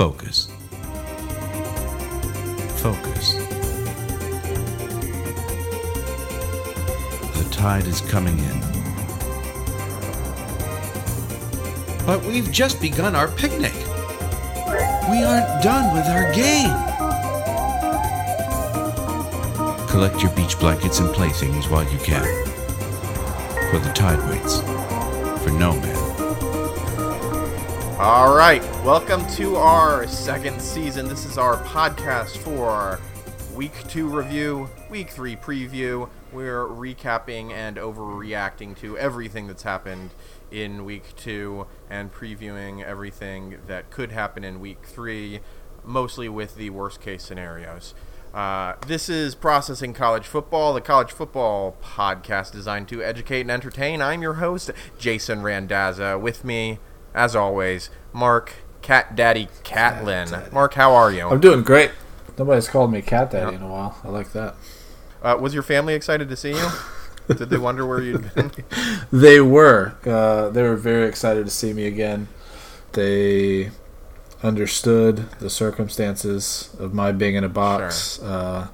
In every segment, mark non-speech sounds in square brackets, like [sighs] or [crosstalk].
Focus. Focus. The tide is coming in. But we've just begun our picnic. We aren't done with our game. Collect your beach blankets and playthings while you can. For the tide waits for no man. All right, welcome to our second season. This is our podcast for week two review, week three preview. We're recapping and overreacting to everything that's happened in week two and previewing everything that could happen in week three, mostly with the worst case scenarios. Uh, this is Processing College Football, the college football podcast designed to educate and entertain. I'm your host, Jason Randazza. With me, as always, Mark Cat Daddy Catlin. Mark, how are you? I'm doing great. Nobody's called me cat daddy in a while. I like that. Uh, was your family excited to see you? [laughs] Did they wonder where you'd been? [laughs] They were. Uh, they were very excited to see me again. They understood the circumstances of my being in a box. Uh,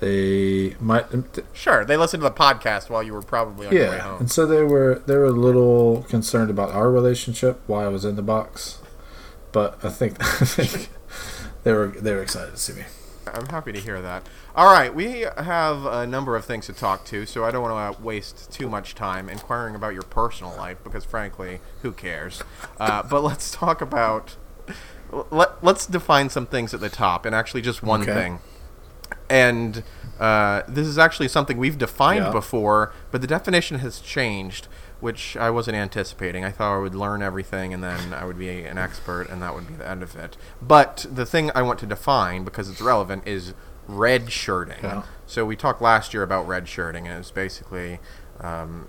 they might, Sure, they listened to the podcast while you were probably on your way yeah, home. and so they were they were a little concerned about our relationship while I was in the box, but I think [laughs] I think they were they were excited to see me. I'm happy to hear that. All right, we have a number of things to talk to, so I don't want to waste too much time inquiring about your personal life because, frankly, who cares? Uh, [laughs] but let's talk about. Let, let's define some things at the top, and actually just one Okay. thing. And uh, this is actually something we've defined Yeah. before, but the definition has changed, which I wasn't anticipating. I thought I would learn everything and then I would be an expert, and that would be the end of it. But the thing I want to define, because it's relevant, is red shirting. Yeah. So we talked last year about red shirting, and it's basically um,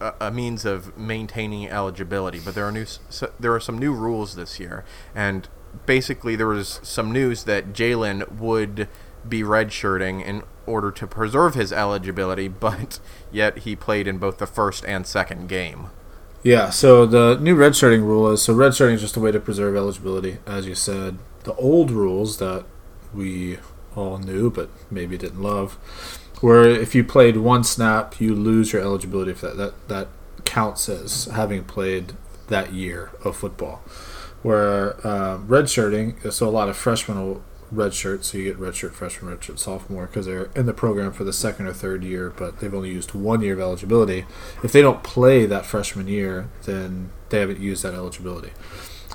a, a means of maintaining eligibility. But there are new, so, there are some new rules this year, and basically there was some news that Jalen would be redshirting in order to preserve his eligibility, but yet he played in both the first and second game. Yeah, so the new redshirting rule is so redshirting is just a way to preserve eligibility, as you said. The old rules that we all knew but maybe didn't love were if you played one snap, you lose your eligibility for that. That that counts as having played that year of football. Where uh, redshirting, so a lot of freshmen will redshirt, so you get red shirt freshman, red shirt sophomore because they're in the program for the second or third year, but they've only used one year of eligibility. If they don't play that freshman year, then they haven't used that eligibility.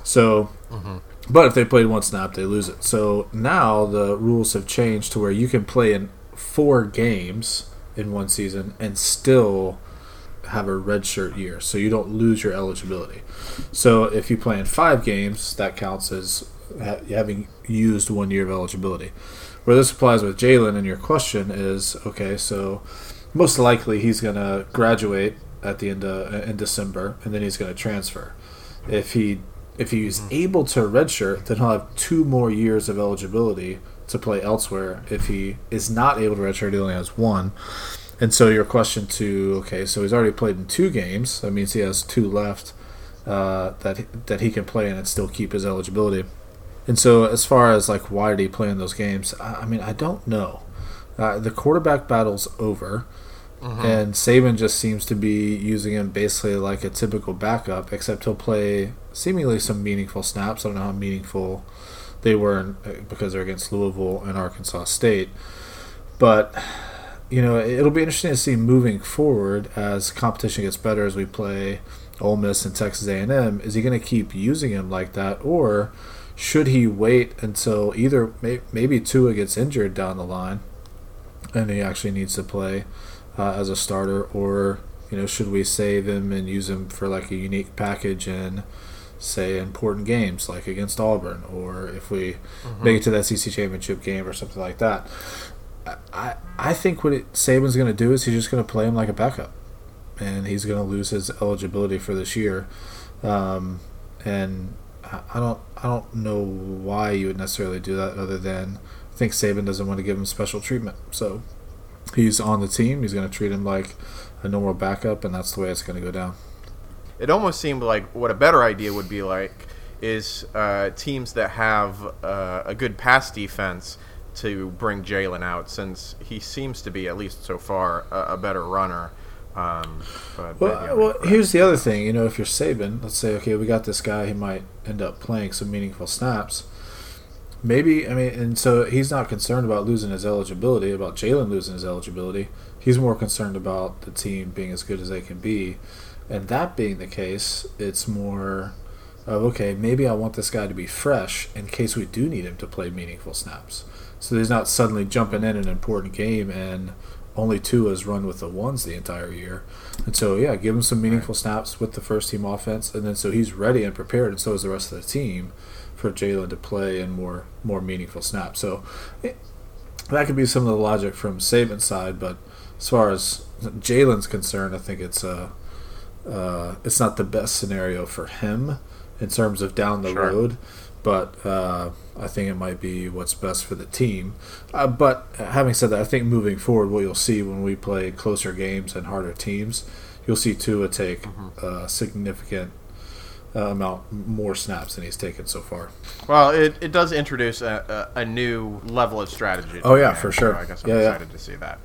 So, mm-hmm. but if they played one snap, they lose it. So now the rules have changed to where you can play in four games in one season and still have a redshirt year, so you don't lose your eligibility. So if you play in five games, that counts as ha- having used one year of eligibility. Where this applies with Jalen, and your question is okay, so most likely he's going to graduate at the end of in December, and then he's going to transfer. If he if he's able to redshirt, then he'll have two more years of eligibility to play elsewhere. If he is not able to redshirt, he only has one. And so your question to okay, so he's already played in two games. That means he has two left uh, that that he can play in and still keep his eligibility. And so as far as like why did he play in those games? I, I mean, I don't know. Uh, the quarterback battle's over, and Saban just seems to be using him basically like a typical backup, except he'll play seemingly some meaningful snaps. I don't know how meaningful they were in, uh, because they're against Louisville and Arkansas State, but you know, it'll be interesting to see moving forward as competition gets better as we play Ole Miss and Texas A&M. Is he going to keep using him like that, or should he wait until either may, maybe Tua gets injured down the line and he actually needs to play uh, as a starter, or you know, should we save him and use him for like a unique package in say important games like against Auburn, or if we make it to that SEC championship game or something like that? I I think what it, Saban's going to do is he's just going to play him like a backup, and he's going to lose his eligibility for this year. Um, and I don't I don't know why you would necessarily do that, other than I think Saban doesn't want to give him special treatment. So he's on the team. He's going to treat him like a normal backup, and that's the way it's going to go down. It almost seemed like what a better idea would be like is uh, teams that have uh, a good pass defense to bring Jalen out, since he seems to be, at least so far, a, a better runner. Um, but Well, I'm well, here's the other thing. You know, if you're Saban, let's say, okay, we got this guy. He might end up playing some meaningful snaps. Maybe I mean, and so he's not concerned about losing his eligibility, about Jalen losing his eligibility. He's more concerned about the team being as good as they can be, and that being the case, it's more of okay. Maybe I want this guy to be fresh in case we do need him to play meaningful snaps. So he's not suddenly jumping in an important game and only Tua has run with the ones the entire year. And so, yeah, give him some meaningful snaps with the first team offense, and then so he's ready and prepared, and so is the rest of the team for Jalen to play in more more meaningful snaps. So it, that could be some of the logic from Saban's side, but as far as Jalen's concerned, I think it's uh, uh, it's not the best scenario for him in terms of down the Sure. road. But uh, I think it might be what's best for the team. Uh, but having said that, I think moving forward, what you'll see when we play closer games and harder teams, you'll see Tua take a significant uh, amount more snaps than he's taken so far. Well, it, it does introduce a, a, a new level of strategy. Oh, yeah, for so sure. I guess I'm Yeah, yeah. excited to see that.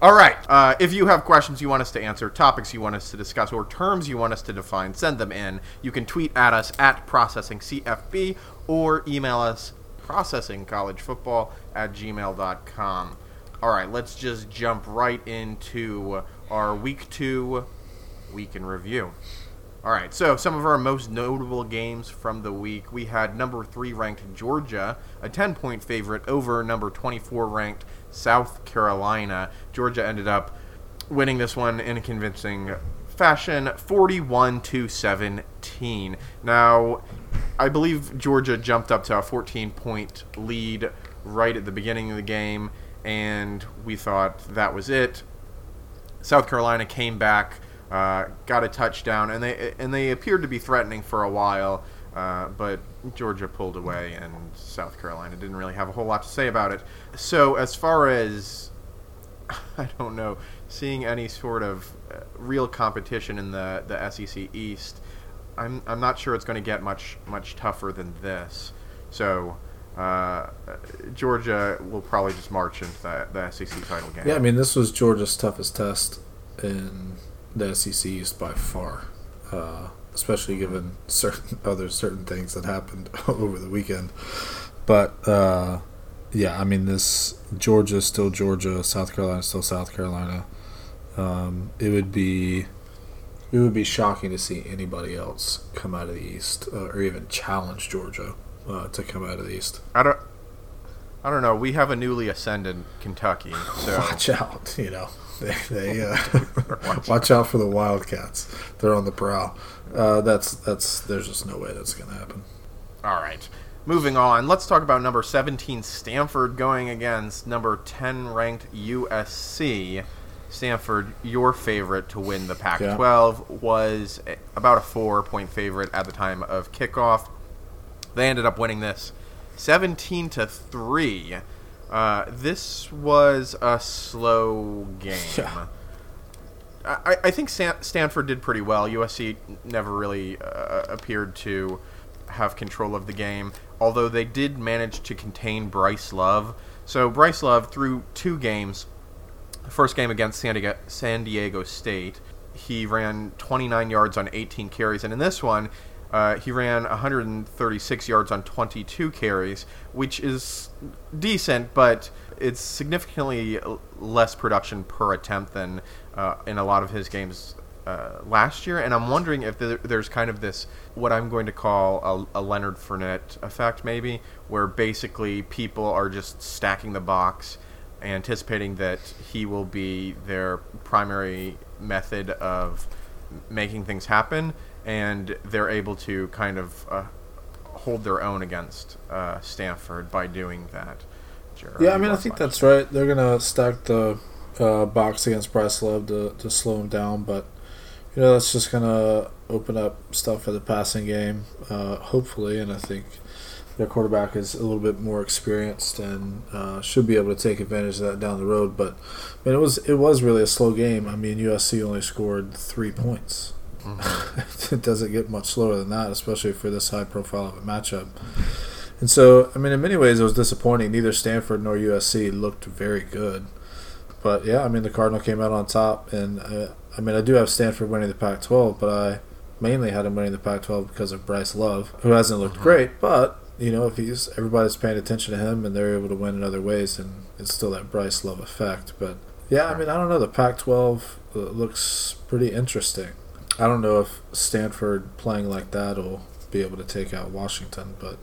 All right. Uh, if you have questions you want us to answer, topics you want us to discuss, or terms you want us to define, send them in. You can tweet at us at processingcfb or email us processingcollegefootball at gmail.com. All right, let's just jump right into our week two week in review. All right, so some of our most notable games from the week. We had number three ranked Georgia, a 10 point favorite over number 24 ranked South Carolina. Georgia ended up winning this one in a convincing fashion 41 to 17. Now, I believe Georgia jumped up to a 14 point lead right at the beginning of the game, and we thought that was it. South Carolina came back, uh, got a touchdown, and they and they appeared to be threatening for a while, uh, but Georgia pulled away, and South Carolina didn't really have a whole lot to say about it. So as far as [laughs] I don't know, seeing any sort of uh, real competition in the the SEC East, I'm I'm not sure it's going to get much much tougher than this. So. Uh, Georgia will probably just march into the, the SEC title game. Yeah, I mean, this was Georgia's toughest test in the SEC East by far, uh, especially given certain [laughs] other certain things that happened [laughs] over the weekend. But uh, yeah, I mean, this Georgia is still Georgia, South Carolina is still South Carolina. Um, it would be it would be shocking to see anybody else come out of the East uh, or even challenge Georgia uh, to come out of the East. I don't. I don't know. We have a newly ascended Kentucky, so Watch out, [laughs] you know. They, they [laughs] uh, [laughs] watch out for the Wildcats. They're on the prowl. Uh, that's that's. There's just no way that's going to happen. all right. Moving on, let's talk about number 17 Stanford going against number 10 ranked USC. Stanford, your favorite to win the Pac-12, was about a four-point favorite at the time of kickoff. They ended up winning this 17 to three. Uh, this was a slow game. Yeah. I, I think Stan- Stanford did pretty well. USC never really uh, appeared to have control of the game, although they did manage to contain Bryce Love. So Bryce Love through two games. The first game against San Diego, San Diego State, he ran 29 yards on 18 carries, and in this one, uh, he ran 136 yards on 22 carries, which is decent, but it's significantly less production per attempt than uh, in a lot of his games uh, last year. And I'm wondering if there, there's kind of this, what I'm going to call a, a Leonard Fournette effect, maybe, where basically people are just stacking the box, anticipating that he will be their primary method of making things happen, and they're able to kind of uh, hold their own against uh, Stanford by doing that. Jared, Yeah, I mean, I think that's right. They're gonna stack the uh, box against Bryce Love to, to slow him down, but you know that's just gonna open up stuff for the passing game, uh, hopefully. And I think their quarterback is a little bit more experienced and uh, should be able to take advantage of that down the road. But I mean, it was it was really a slow game. I mean, USC only scored three points [laughs] Mm-hmm. it doesn't get much slower than that, especially for this high profile of a matchup. And so, I mean, in many ways, it was disappointing. Neither Stanford nor USC looked very good. But yeah, I mean, the Cardinal came out on top, and uh, I mean, I do have Stanford winning the Pac-12, but I mainly had him winning the Pac-12 because of Bryce Love, who hasn't looked great, but you know, if he's everybody's paying attention to him and they're able to win in other ways, and it's still that Bryce Love effect. But yeah, I mean, I don't know. The Pac-12 uh, looks pretty interesting. I don't know if Stanford playing like that will be able to take out Washington, but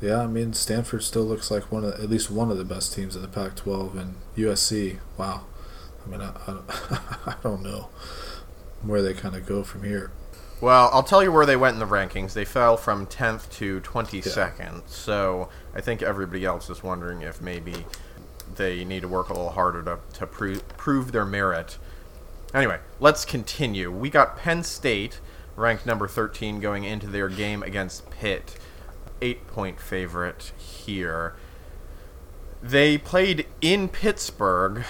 yeah, I mean, Stanford still looks like one of at least one of the best teams in the Pac-12, and USC. Wow, I mean, I, I, don't, [laughs] I don't know where they kind of go from here. Well, I'll tell you where they went in the rankings. They fell from 10th to 22nd. Yeah. So I think everybody else is wondering if maybe they need to work a little harder to, to pro- prove their merit. Anyway, let's continue. We got Penn State ranked number 13 going into their game against Pitt. Eight point favorite here. They played in Pittsburgh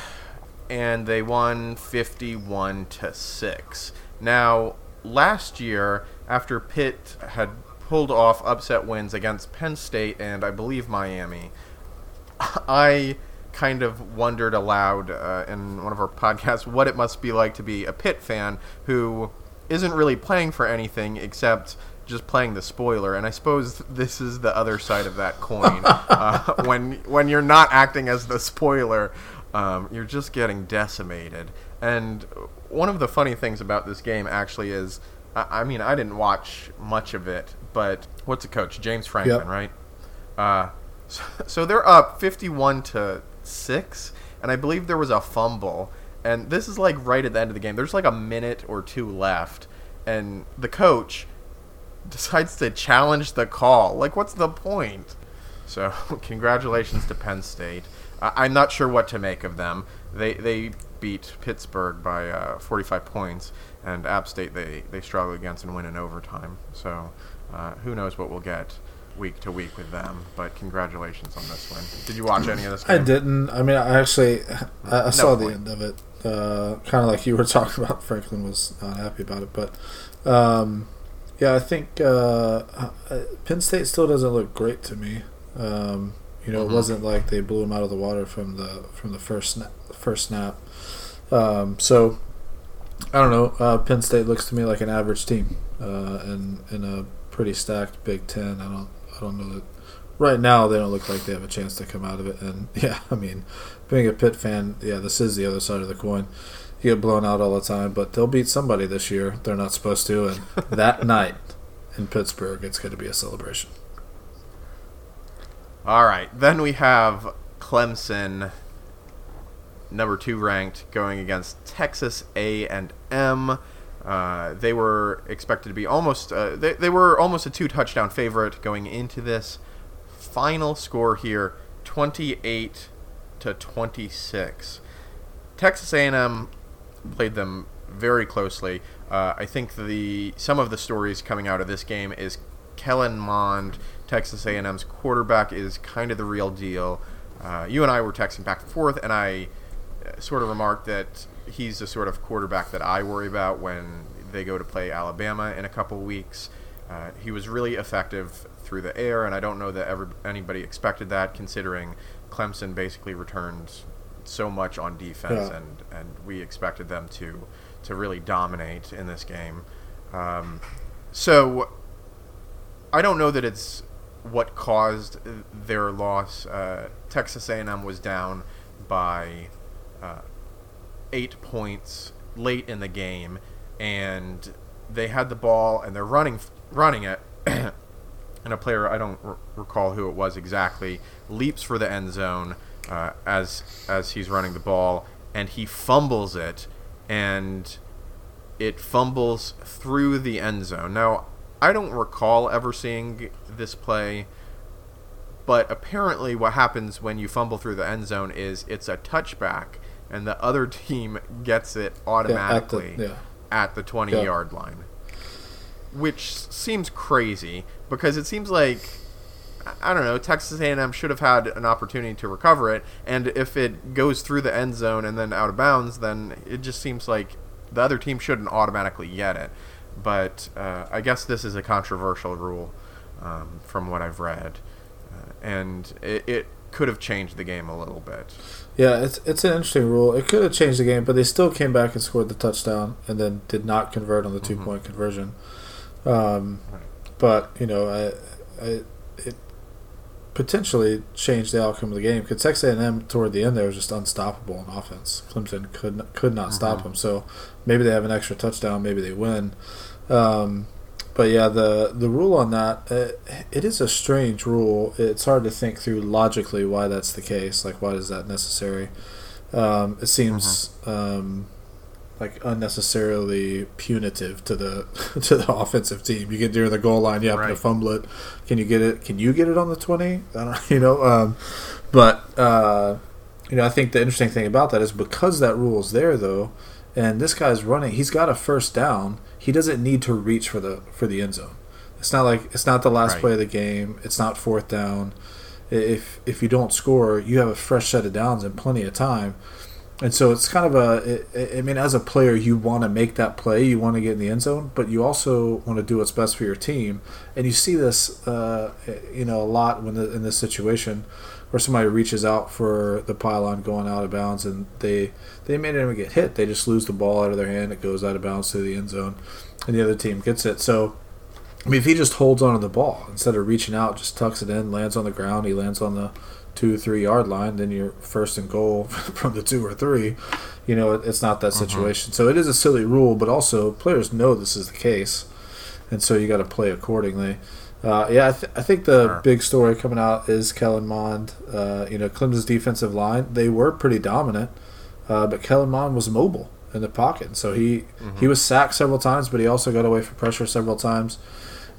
and they won 51 to 6. Now, last year, after Pitt had pulled off upset wins against Penn State and I believe Miami, [laughs] I kind of wondered aloud uh, in one of our podcasts what it must be like to be a Pitt fan who isn't really playing for anything except just playing the spoiler. And I suppose this is the other side of that coin. [laughs] uh, when when you're not acting as the spoiler, um, you're just getting decimated. And one of the funny things about this game actually is, I, I mean, I didn't watch much of it, but what's the coach? James Franklin, yep. right? Uh, so, so they're up 51 to 6, and I believe there was a fumble. And this is like right at the end of the game. There's like a minute or two left, and the coach [laughs] decides to challenge the call. Like, what's the point? So, [laughs] congratulations to Penn State. I'm not sure what to make of them. They they beat Pittsburgh by uh, 45 points, and App State they they struggle against and win in overtime. So uh, who knows what we'll get week to week with them. But congratulations on this one. Did you watch any of this? Game? I didn't. I mean, I actually I, I saw the end of it. Uh, kind of like you were [laughs] talking about. Franklin was not happy about it, but. Um, yeah, I think uh, uh Penn State still doesn't look great to me. Um, you know, mm-hmm. it wasn't like they blew him out of the water from the from the first snap, first snap. Um, so I don't know. Uh, Penn State looks to me like an average team, uh, and in a pretty stacked Big Ten. I don't I don't know that right now they don't look like they have a chance to come out of it. And [laughs] yeah, I mean, being a Pitt fan, yeah, this is the other side of the coin. You get blown out all the time, but they'll beat somebody this year. They're not supposed to, and [laughs] that night in Pittsburgh, it's going to be a celebration. All right, then we have Clemson, number two ranked, going against Texas A and M. Uh, they were expected to be almost uh, they, they were almost a two touchdown favorite going into this final score here 28 to 26 texas a&m played them very closely uh, i think the some of the stories coming out of this game is kellen mond Texas A&M's quarterback is kind of the real deal. Uh, you and I were texting back and forth, and I sort of remarked that he's the sort of quarterback that I worry about when they go to play Alabama in a couple weeks. Uh, he was really effective through the air, and I don't know that ever anybody expected that, considering Clemson basically returned so much on defense, yeah. and, and we expected them to to really dominate in this game. Um, so I don't know that it's what caused their loss. Uh, Texas A&M was down by uh, eight points late in the game, and they had the ball and they're running running it. [clears throat] and a player I don't r- recall who it was exactly leaps for the end zone uh, as as he's running the ball, and he fumbles it, and it fumbles through the end zone. Now I don't recall ever seeing this play, but apparently, what happens when you fumble through the end zone is it's a touchback, and the other team gets it automatically yeah, at, the, yeah. 20 yeah. yard line. Which seems crazy because it seems like I don't know. Texas A&M should have had an opportunity to recover it, and if it goes through the end zone and then out of bounds, then it just seems like the other team shouldn't automatically get it. but uh, I guess this is a controversial rule um, from what I've read, uh, and it, it could have changed the game a little bit. Yeah, it's it's an interesting rule. It could have changed the game, but they still came back and scored the touchdown, and then did not convert on the two point conversion. Um, But you know, I, I, it potentially changed the outcome of the game because Texas A&M toward the end there was just unstoppable on offense. Clemson could not, could not stop them. So maybe they have an extra touchdown, maybe they win. Um, but yeah, the the rule on that uh, it is a strange rule. It's hard to think through logically why that's the case. Like, why is that necessary? Um, it seems um, like unnecessarily punitive to the [laughs] to the offensive team. You get near the goal line, you happen to fumble it. Can you get it? Can you get it on the twenty? I don't, [laughs] you know. Um, but uh, you know, I think the interesting thing about that is because that rule is there, though, and this guy's running. He's got a first down. He doesn't need to reach for the for the end zone. It's not like it's not the last Right. play of the game. It's not fourth down. If if you don't score, you have a fresh set of downs and plenty of time. And so it's kind of a. I I mean, as a player, you want to make that play, you want to get in the end zone, but you also want to do what's best for your team. And you see this, uh, you know, a lot when the, in this situation where somebody reaches out for the pylon going out of bounds, and they they may not even get hit. They just lose the ball out of their hand. It goes out of bounds to the end zone, and the other team gets it. So. I mean, if he just holds on to the ball instead of reaching out, just tucks it in, lands on the ground, he lands on the two, three yard line, then you're first and goal [laughs] from the two or three. You know, it's not that mm-hmm. situation. So it is a silly rule, but also players know this is the case, and so you got to play accordingly. Uh, yeah, I, th- I think the Sure. big story coming out is Kellen Mond. Uh, you know, Clemson's defensive line they were pretty dominant, uh, but Kellen Mond was mobile in the pocket, so he he was sacked several times, but he also got away from pressure several times.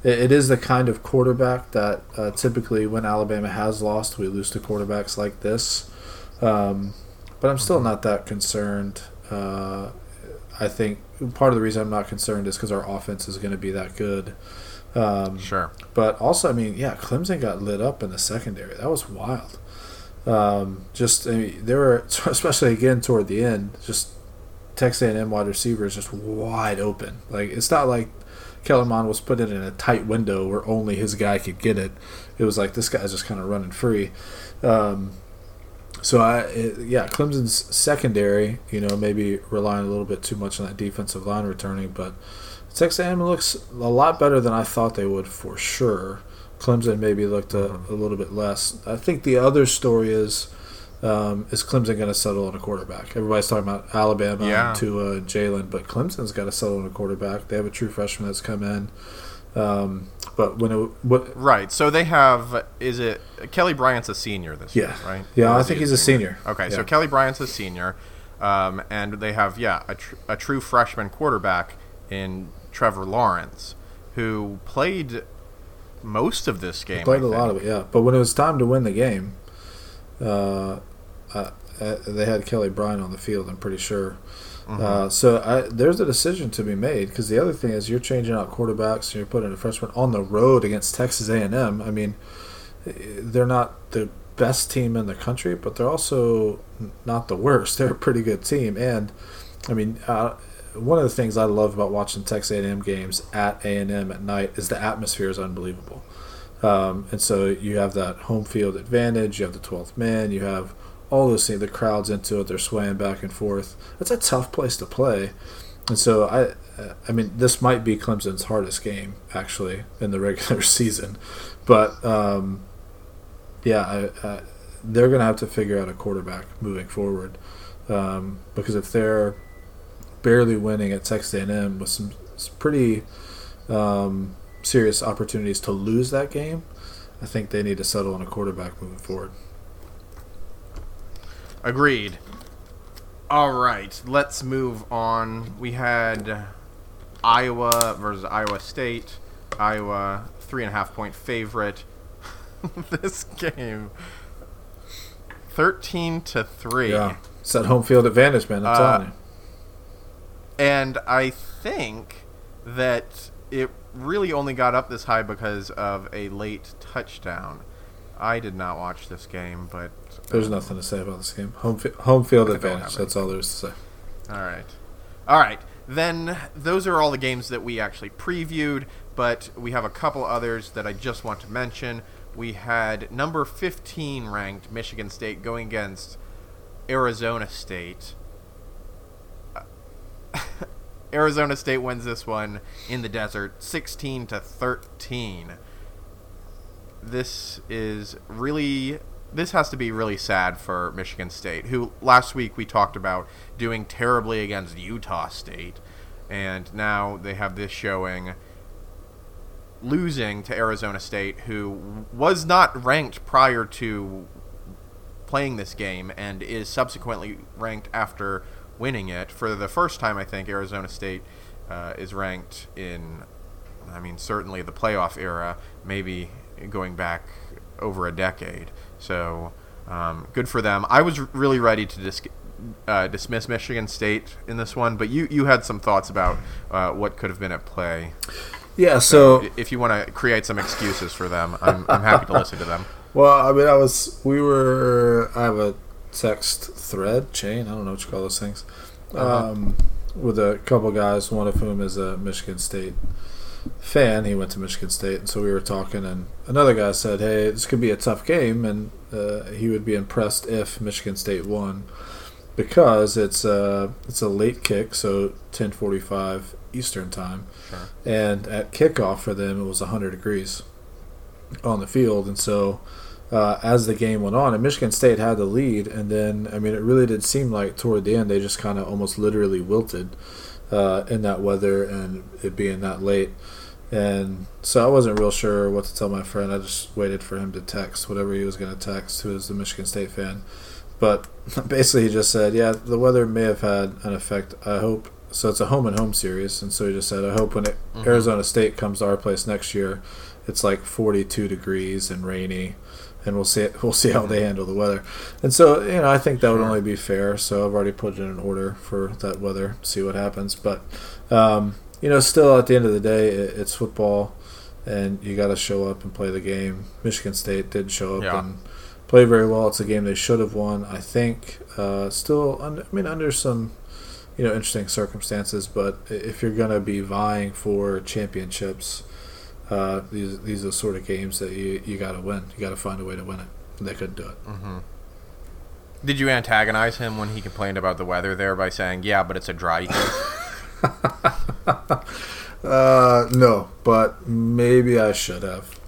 It, it is the kind of quarterback that uh, typically, when Alabama has lost, we lose to quarterbacks like this. Um, but I'm still not that concerned. Uh, I think part of the reason I'm not concerned is because our offense is going to be that good. Um, Sure. but also, I mean, yeah, Clemson got lit up in the secondary. That was wild. Um, just I mean, there were, [laughs] especially again toward the end, just Texas A&M wide receivers just wide open. Like it's not like Kellen Mond was put in a tight window where only his guy could get it. It was like this guy's just kind of running free. Um, so I, it, yeah, Clemson's secondary, you know, maybe relying a little bit too much on that defensive line returning, but Texas A&M looks a lot better than I thought they would for sure. Clemson maybe looked a, a little bit less. I think the other story is um, is Clemson going to settle on a quarterback? Everybody's talking about Alabama Yeah. to uh, Jalen, but Clemson's got to settle on a quarterback. They have a true freshman that's come in. Um, but when it, what, Right. So they have. Is it Kelly Bryant's a senior this Yeah. year? Right. Yeah, Or I think he he's a senior. Okay. So Kelly Bryant's a senior, um, and they have yeah a, tr- a true freshman quarterback in Trevor Lawrence, who played most of this game. played I a lot of it, yeah. But when it was time to win the game, uh, uh, uh, they had Kelly Bryant on the field. I'm pretty sure. Mm-hmm. Uh, so I, there's a decision to be made because the other thing is you're changing out quarterbacks and you're putting a freshman on the road against Texas A&M. I mean, they're not the best team in the country, but they're also not the worst. [laughs] They're a pretty good team, and I mean, uh, one of the things I love about watching Texas A&M games at A&M at night is the atmosphere is unbelievable. Um, and so you have that home field advantage. You have the 12th man. You have all those things. The crowd's into it. They're swaying back and forth. It's a tough place to play. And so I, I mean, this might be Clemson's hardest game actually in the regular [laughs] season, but um, yeah, I, I, they're going to have to figure out a quarterback moving forward um, because if they're barely winning at Texas A&M with some, pretty um, serious opportunities to lose that game, I think they need to settle on a quarterback moving forward. Agreed. All right, let's move on. We had Iowa versus Iowa State. Iowa three and a half point favorite. [laughs] this game, thirteen to three. Yeah, it's that home field advantage, man. I'm Uh, telling you. And I think that it really only got up this high because of a late touchdown. I did not watch this game, but There's uh, nothing to say about this game. Home fi- home field I don't have advantage. That's all there is to say. All right. All right. then those are all the games that we actually previewed, but we have a couple others that I just want to mention. We had number 15 ranked Michigan State going against Arizona State. [laughs] Arizona State wins this one in the desert 16 to 13. This is really this has to be really sad for Michigan State, who last week we talked about doing terribly against Utah State, and now they have this showing losing to Arizona State, who was not ranked prior to playing this game and is subsequently ranked after winning it. For the first time, I think Arizona State uh, is ranked in, I mean, certainly the playoff era, maybe going back over a decade. So um, good for them. I was really ready to dis- uh, dismiss Michigan State in this one, but you, you had some thoughts about uh, what could have been at play. Yeah, so, so if you want to create some excuses for them, I'm, I'm happy to listen to them. [laughs] Well, I mean, I was, we were, I have a text thread, chain, I don't know what you call those things, uh-huh. um, with a couple guys, one of whom is a Michigan State fan. He went to Michigan State, and so we were talking, and another guy said, "Hey, this could be a tough game," and uh, he would be impressed if Michigan State won because it's a it's a late kick, so 10:45 Eastern time, sure. and at kickoff for them it was 100 degrees on the field, and so uh, as the game went on, and Michigan State had the lead, and then I mean it really did seem like toward the end they just kind of almost literally wilted uh, in that weather and it being that late. And so I wasn't real sure what to tell my friend. I just waited for him to text whatever he was going to text, who is the Michigan State fan. But [laughs] basically, he just said, "Yeah, the weather may have had an effect. I hope so. It's a home and home series, and so he just said, I hope when it, mm-hmm. Arizona State comes to our place next year, it's like 42 degrees and rainy, and we'll see we'll see how they handle the weather. And so you know, I think that would only be fair. So I've already put in an order for that weather, see what happens. But um, you know, still at the end of the day, it, it's football, and you got to show up and play the game. Michigan State did show up yeah. and play very well. It's a game they should have won. I think uh, still, under, I mean, under some you know interesting circumstances, but if you're going to be vying for championships uh, these these are the sort of games that you you got to win. You got to find a way to win it. And they couldn't do it. Mm-hmm. Did you antagonize him when he complained about the weather there by saying, "Yeah, but it's a dry [laughs] uh, no, but maybe I should have.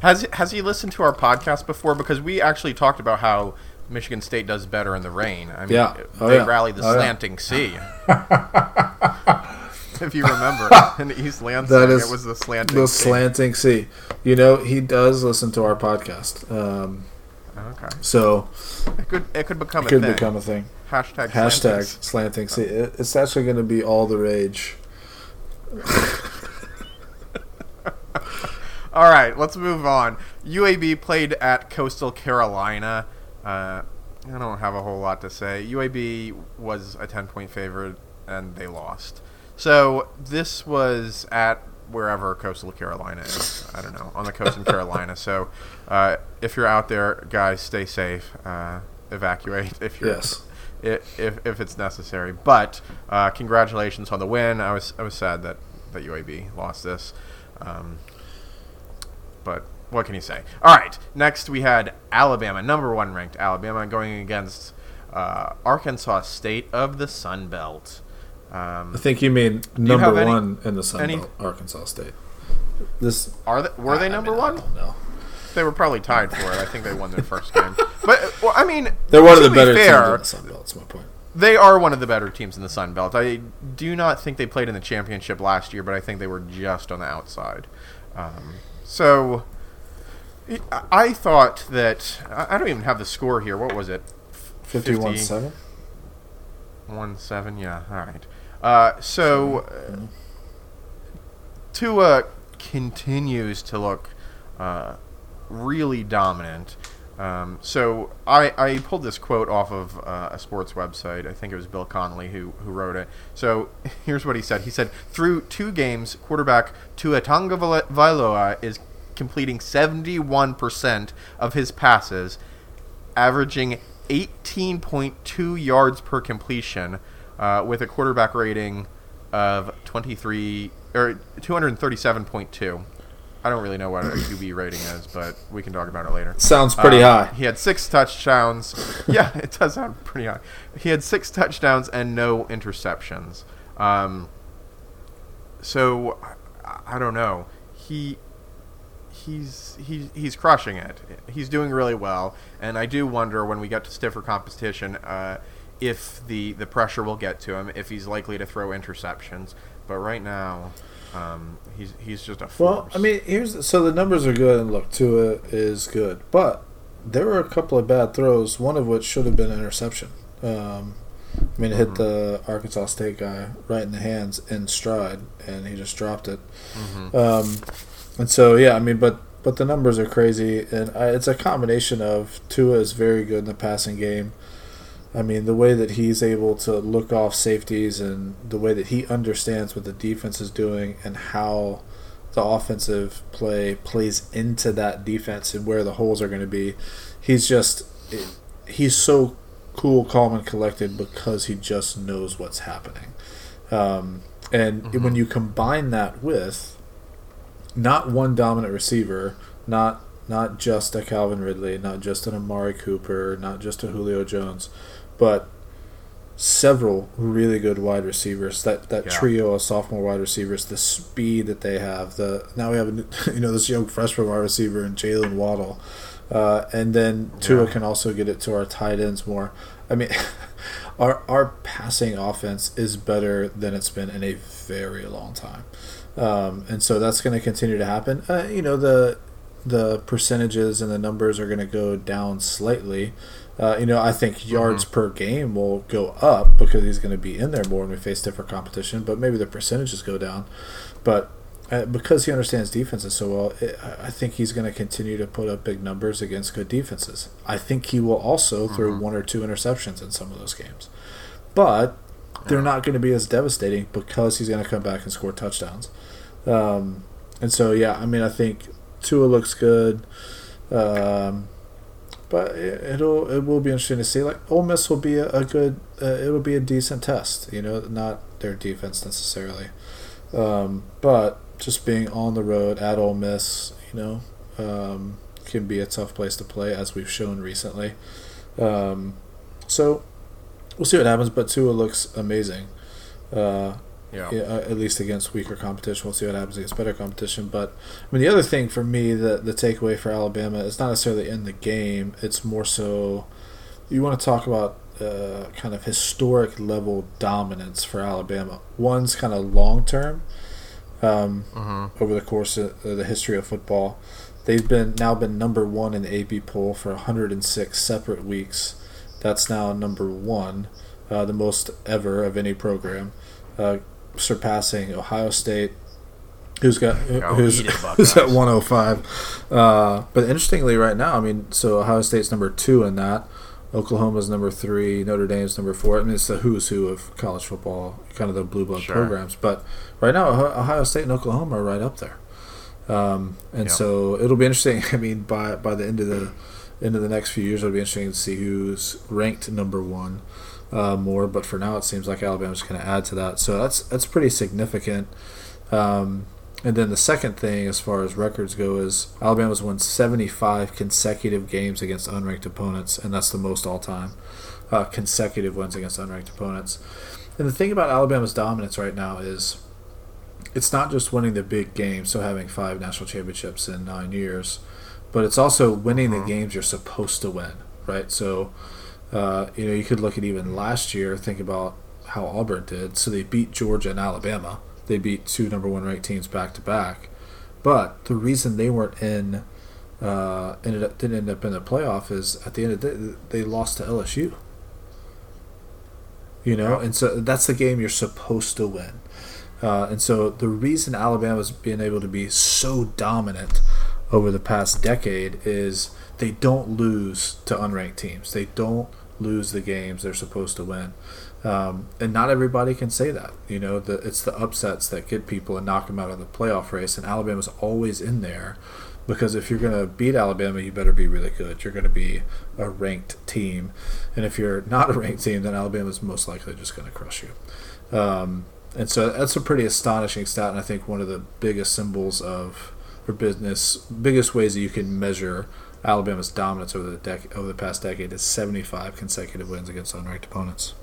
Has has he listened to our podcast before? Because we actually talked about how Michigan State does better in the rain. I mean, yeah. oh, they yeah. rally the oh, slanting yeah. sea. [laughs] [laughs] if you remember, [laughs] in East Lansing, that is it was the slanting the sea. slanting sea. You know, he does listen to our podcast. Um, okay. So it could it could become it could thing. become a thing. Hashtag hashtag slanting, slanting sea. It, it's actually going to be all the rage. [laughs] all right, let's move on. UAB played at Coastal Carolina. Uh, I don't have a whole lot to say. UAB was a 10 point favorite and they lost. So this was at wherever coastal Carolina is. I don't know on the coast in Carolina. So uh, if you're out there, guys, stay safe. Uh, evacuate if you're. Yes. If, if, it's necessary, but uh, congratulations on the win. I was I was sad that, that UAB lost this, um, but what can you say? All right, next we had Alabama, number one ranked Alabama, going against uh, Arkansas State of the Sun Belt. Um, I think you mean number you one any, in the Sun any, Belt, Arkansas State. This are they, were they number I mean, one? I. They were probably tied for it. I think they won their first game. [laughs] But well, I mean, they're one of the better fair, teams in the Sun Belt. That's my point. They are one of the better teams in the Sun Belt. I do not think they played in the championship last year, but I think they were just on the outside. Um, so I thought that I don't even have the score here. What was it? Fifty-one seven. One seven. Yeah. All right. Uh, so uh, Tua continues to look uh, really dominant. Um, so I, I pulled this quote off of uh, a sports website. I think it was Bill Connelly who, who wrote it. So [laughs] here's what he said. He said, through two games, quarterback Tua Tagovailoa is completing 71% of his passes, averaging 18.2 yards per completion, uh, with a quarterback rating of 23 or 237.2. I don't really know what a QB rating is, but we can talk about it later. Sounds pretty Um, high. He had six touchdowns. [laughs] yeah, it does sound pretty high. He had six touchdowns and no interceptions. Um, so I, I don't know. He he's he's he's crushing it. He's doing really well, and I do wonder when we get to stiffer competition uh, if the the pressure will get to him, if he's likely to throw interceptions. But right now, um, he's he's just a force. Well, I mean, here's so the numbers are good, and look, Tua is good, but there were a couple of bad throws, one of which should have been an interception. Um, I mean, it hit the Arkansas State guy right in the hands in stride, and he just dropped it. Mhm. Um, and so, yeah, I mean, but but the numbers are crazy, and I, it's a combination of Tua is very good in the passing game. I mean, the way that he's able to look off safeties and the way that he understands what the defense is doing and how the offensive play plays into that defense and where the holes are going to be. He's just he's so cool, calm, and collected because he just knows what's happening. Um, and Mhm. when you combine that with not one dominant receiver, not not just a Calvin Ridley, not just an Amari Cooper, not just a Julio Jones, but several really good wide receivers. That that Yeah. trio of sophomore wide receivers, the speed that they have. The now we have a, [laughs] you know this young freshman wide receiver in Jaylen Waddle, uh, and then Tua Yeah. can also get it to our tight ends more. I mean, [laughs] our our passing offense is better than it's been in a very long time, um, and so that's going to continue to happen. Uh, you know the the percentages and the numbers are going to go down slightly. Uh, you know, I think yards per game will go up because he's going to be in there more when we face different competition. But maybe the percentages go down. But uh, because he understands defenses so well, it, I I think he's going to continue to put up big numbers against good defenses. I think he will also throw one or two interceptions in some of those games, but they're not going to be as devastating because he's going to come back and score touchdowns. Um, and so, yeah, I mean, I think Tua looks good. Um, but it- it'll it will be interesting to see. Like Ole Miss will be a, a good, uh, it will be a decent test. You know, not their defense necessarily, um, but just being on the road at Ole Miss, you know, um, can be a tough place to play as we've shown recently. Um, so we'll see what happens. But Tua looks amazing. Uh, yeah. uh, at least against weaker competition. We'll see what happens against better competition. But I mean, the other thing for me, the the takeaway for Alabama is not necessarily in the game. It's more so you want to talk about uh, kind of historic level dominance for Alabama. One's kind of long term um, Mhm. over the course of uh, the history of football. They've been now been number one in the AP poll for 106 separate weeks. That's now number one, uh, the most ever of any program, uh, surpassing Ohio State, who's got Go who's, who's at 105. Uh, but interestingly, right now, I mean, so Ohio State's number two in that. Oklahoma's number three, Notre Dame's number four. I mean, it's the who's who of college football, kind of the blue blood Sure. programs. But right now, Ohio Ohio State and Oklahoma are right up there. Um, and Yeah. so it'll be interesting. [laughs] I mean, by by the end of the end of the next few years, it'll be interesting to see who's ranked number one uh, more. But for now, it seems like Alabama's going to add to that. So that's that's pretty significant. Um, and then the second thing, as far as records go, is Alabama's won 75 consecutive games against unranked opponents, and that's the most all time uh, consecutive wins against unranked opponents. And the thing about Alabama's dominance right now is it's not just winning the big games, so having five national championships in nine years, but it's also winning the games you're supposed to win, right? So, uh, you know, you could look at even last year, think about how Auburn did. So they beat Georgia and Alabama. They beat two number one ranked teams back to back. But the reason they weren't in, uh, ended up didn't end up in the playoff is at the end of the day they lost to LSU. You know, and so that's the game you're supposed to win. Uh, and so the reason Alabama's been able to be so dominant over the past decade is they don't lose to unranked teams. They don't lose the games they're supposed to win. Um, and not everybody can say that. You know, the, it's the upsets that get people and knock them out of the playoff race. And Alabama's always in there because if you're going to beat Alabama, you better be really good. You're going to be a ranked team, and if you're not [laughs] a ranked team, then Alabama's most likely just going to crush you. Um, and so that's a pretty astonishing stat, and I think one of the biggest symbols of for business, biggest ways that you can measure Alabama's dominance over the dec- over the past decade is 75 consecutive wins against unranked opponents.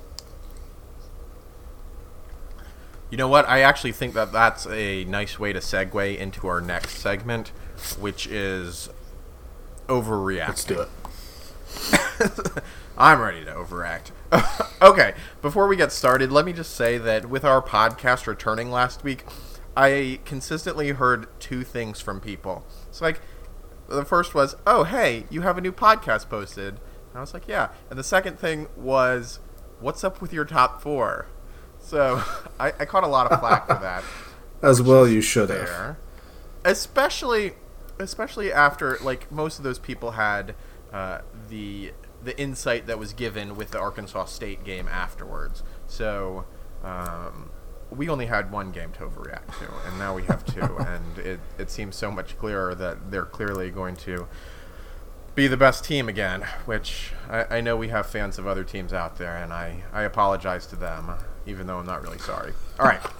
You know what? I actually think that that's a nice way to segue into our next segment, which is overreacting. Let's do it. [laughs] I'm ready to overact. [laughs] okay, before we get started, let me just say that with our podcast returning last week, I consistently heard two things from people. It's like the first was, "Oh, hey, you have a new podcast posted." And I was like, "Yeah." And the second thing was, "What's up with your top 4?" So, [laughs] I, I caught a lot of flack for that. [laughs] As well, you should have. Especially especially after like most of those people had uh, the the insight that was given with the Arkansas State game afterwards. So um, we only had one game to overreact to, and now we have two, [laughs] and it, it seems so much clearer that they're clearly going to be the best team again, which I, I know we have fans of other teams out there, and I, I apologize to them, even though I'm not really sorry. All right. [laughs]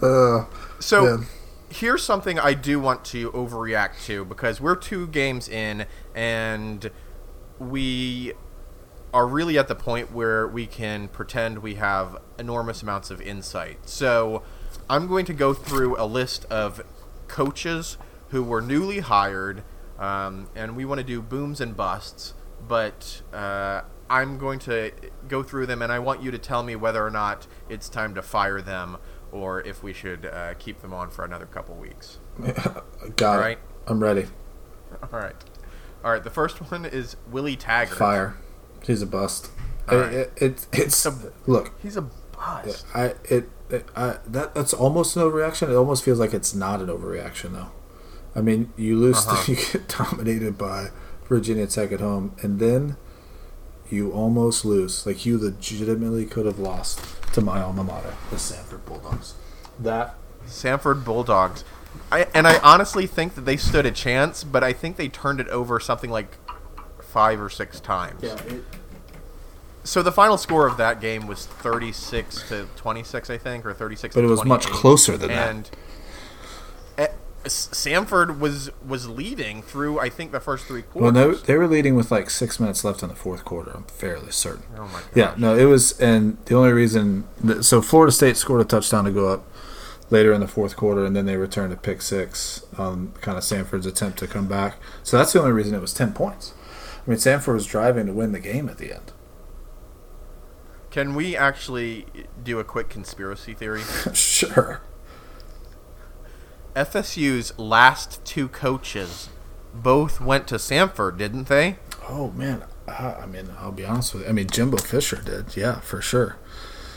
Uh, So Man. here's something I do want to overreact to because we're two games in and we are really at the point where we can pretend we have enormous amounts of insight. So I'm going to go through a list of coaches who were newly hired, um, and we want to do booms and busts. But uh, I'm going to go through them, and I want you to tell me whether or not it's time to fire them or if we should uh, keep them on for another couple weeks. [laughs] got All it. right. I'm ready. All right. All right. The first [laughs] one is Willie Taggart. Fire. He's a bust. All It- it, it, it's look. He's a bust. I it, it I that that's almost an overreaction. It almost feels like it's not an overreaction though. I mean, you lose, [laughs] Uh-huh. you get dominated by Virginia Tech at home, and then you almost lose. Like you legitimately could have lost to my alma mater, the Samford Bulldogs. That Samford Bulldogs. I, and I honestly think that they stood a chance, but I think they turned it over something like five or six times. it, So the final score of that game was 36 to 26, I think, or 36 But it was much closer than that. and eh, S- Samford was was leading through I think the first three well, quarters. no, they were leading with like six minutes left in the fourth quarter. I'm fairly certain. Oh my gosh. Yeah, no, it was, and the only reason, that, so Florida State scored a touchdown to go up later in the fourth quarter, and then they returned a pick six on kind of Samford's attempt to come back. So that's the only reason it was ten points. I mean, Samford was driving to win the game at the end. Can we actually do a quick conspiracy theory? [laughs] sure. FSU's last two coaches both went to Samford, didn't they? Oh man, I, I mean, I'll be honest with you. I mean, Jimbo Fisher did, yeah, for sure.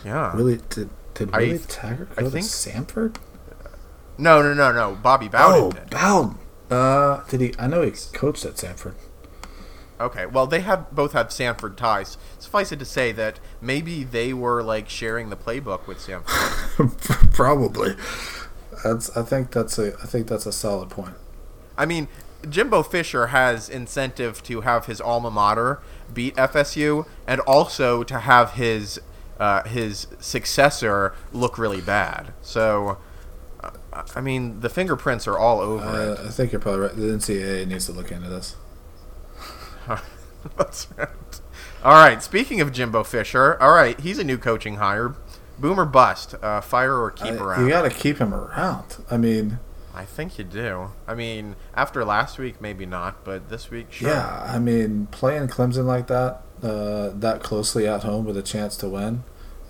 Yeah. Really, did did I- Willie Taggart I go to think- Samford? No, no, no, no. Bobby Bowden oh, did. Bowden. Uh, did he? I know he coached at Samford. Okay, well, they have both have Samford ties. Suffice it to say that maybe they were like sharing the playbook with Samford. [laughs] Probably. That's. I think that's a. I think that's a solid point. I mean, Jimbo Fisher has incentive to have his alma mater beat FSU, and also to have his uh, his successor look really bad. So, uh, I mean, the fingerprints are all over Uh, I think you're probably right. The NCAA needs to look into this. [laughs] That's right. All right. Speaking of Jimbo Fisher, all right, he's a new coaching hire. Boomer bust, uh, fire or keep I- around. you got to keep him around. I mean, I think you do. I mean, after last week, maybe not, but this week, sure. yeah. I mean, playing Clemson like that, uh, that closely at home with a chance to win,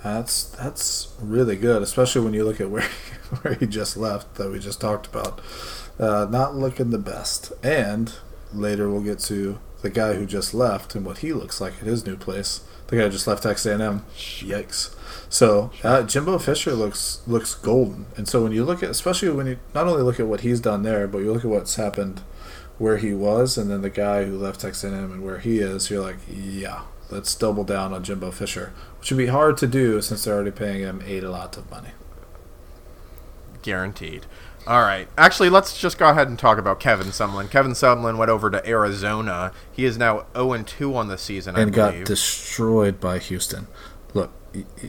that's that's really good. Especially when you look at where [laughs] where he just left that we just talked about. Uh, not looking the best. And later we'll get to the guy who just left and what he looks like at his new place. The guy just left Texas A&M. Yikes. So uh, Jimbo Fisher looks looks golden, and so when you look at, especially when you not only look at what he's done there, but you look at what's happened where he was, and then the guy who left Texas A&M and where he is, you're like, yeah, let's double down on Jimbo Fisher, which would be hard to do since they're already paying him a lot of money. Guaranteed. All right. Actually, let's just go ahead and talk about Kevin Sumlin. Kevin Sumlin went over to Arizona. He is now 0 2 on the season, I and got destroyed by Houston. Look,